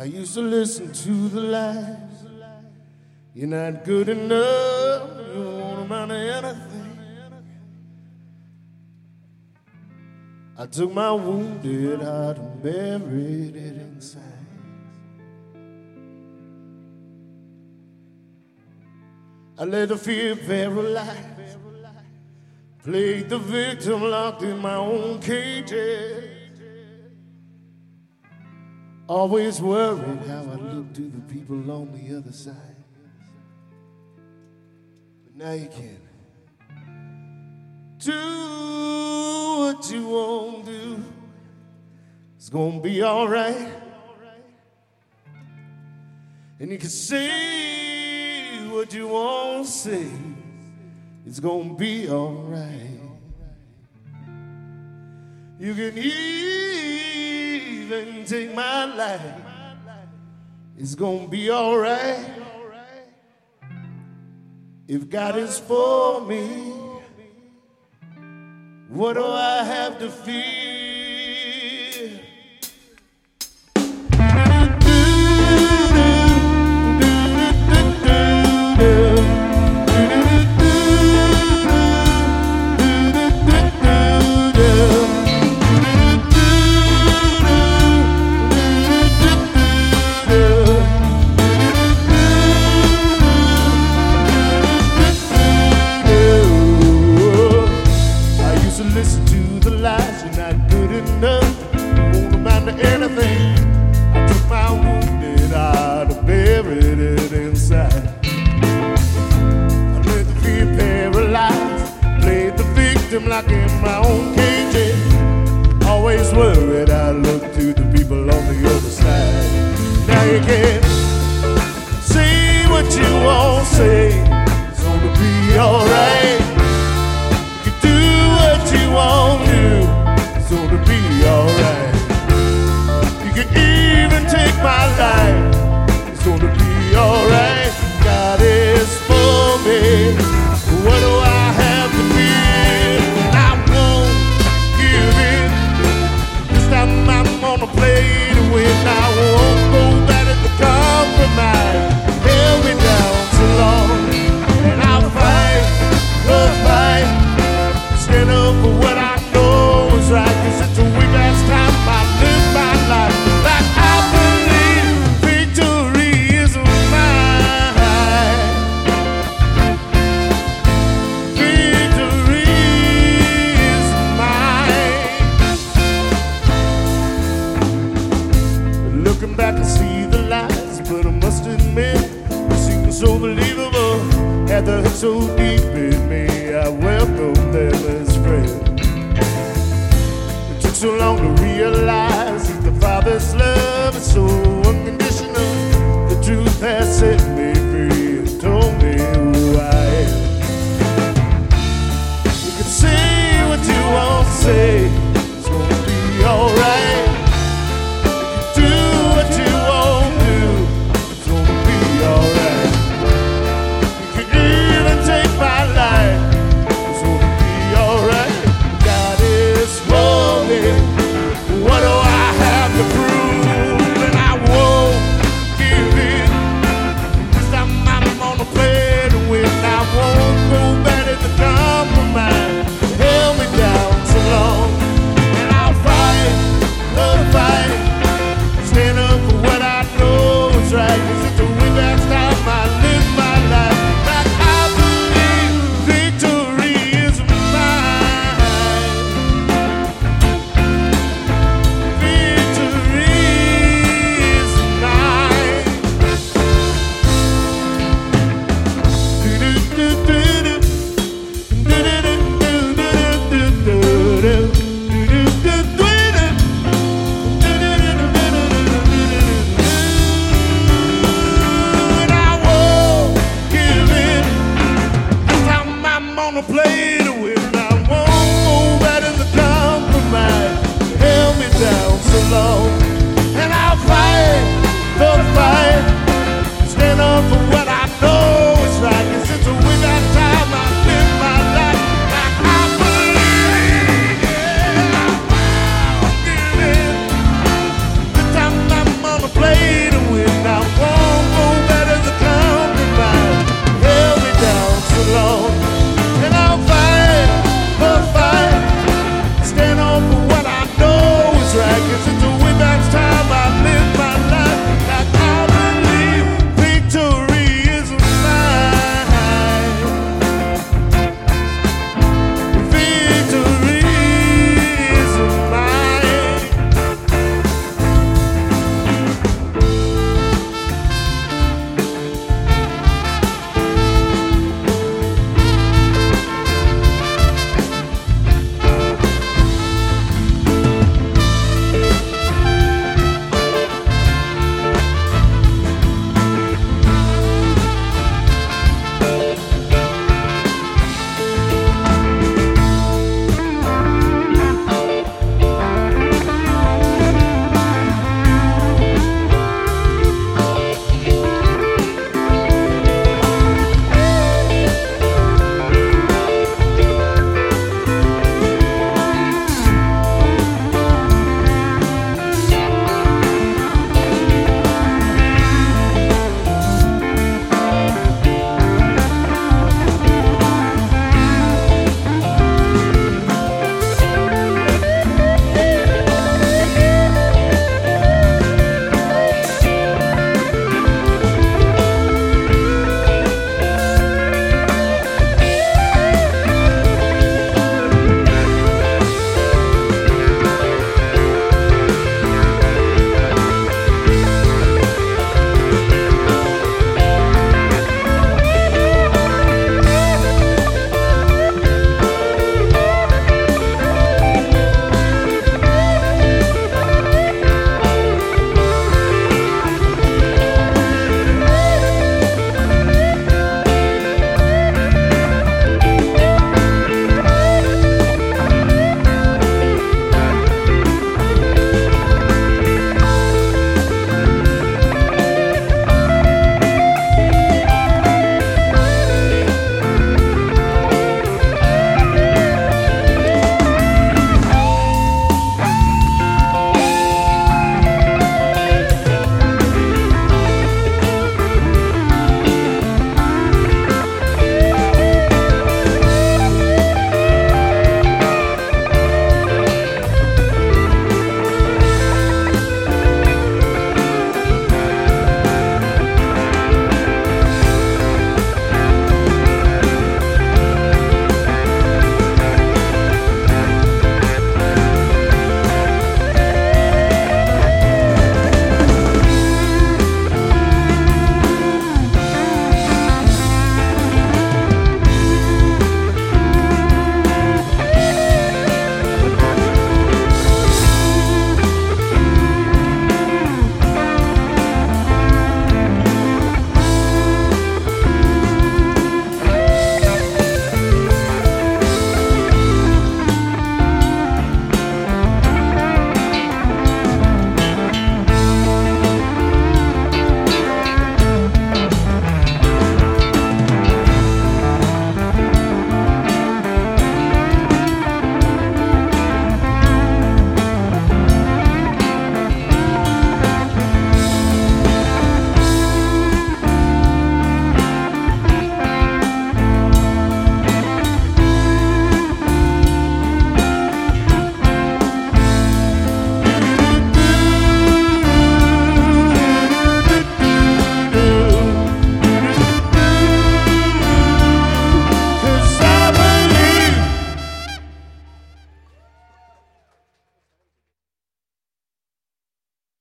I used to listen to the lies. You're not good enough. You won't amount to anything. I took my wounded heart and buried it inside. I let the fear paralyze. Played the victim locked in my own cages. Always worried how I look to the people on the other side. But now you can. Do what you won't do. It's gonna be alright. And you can say what you won't say. It's gonna be alright. You can hear even take my life, it's gonna be alright. If God is for me, what do I have to fear? black gather so deep in me, I welcome them as friends. It took so long to realize that the Father's love is so unconditional. The truth has set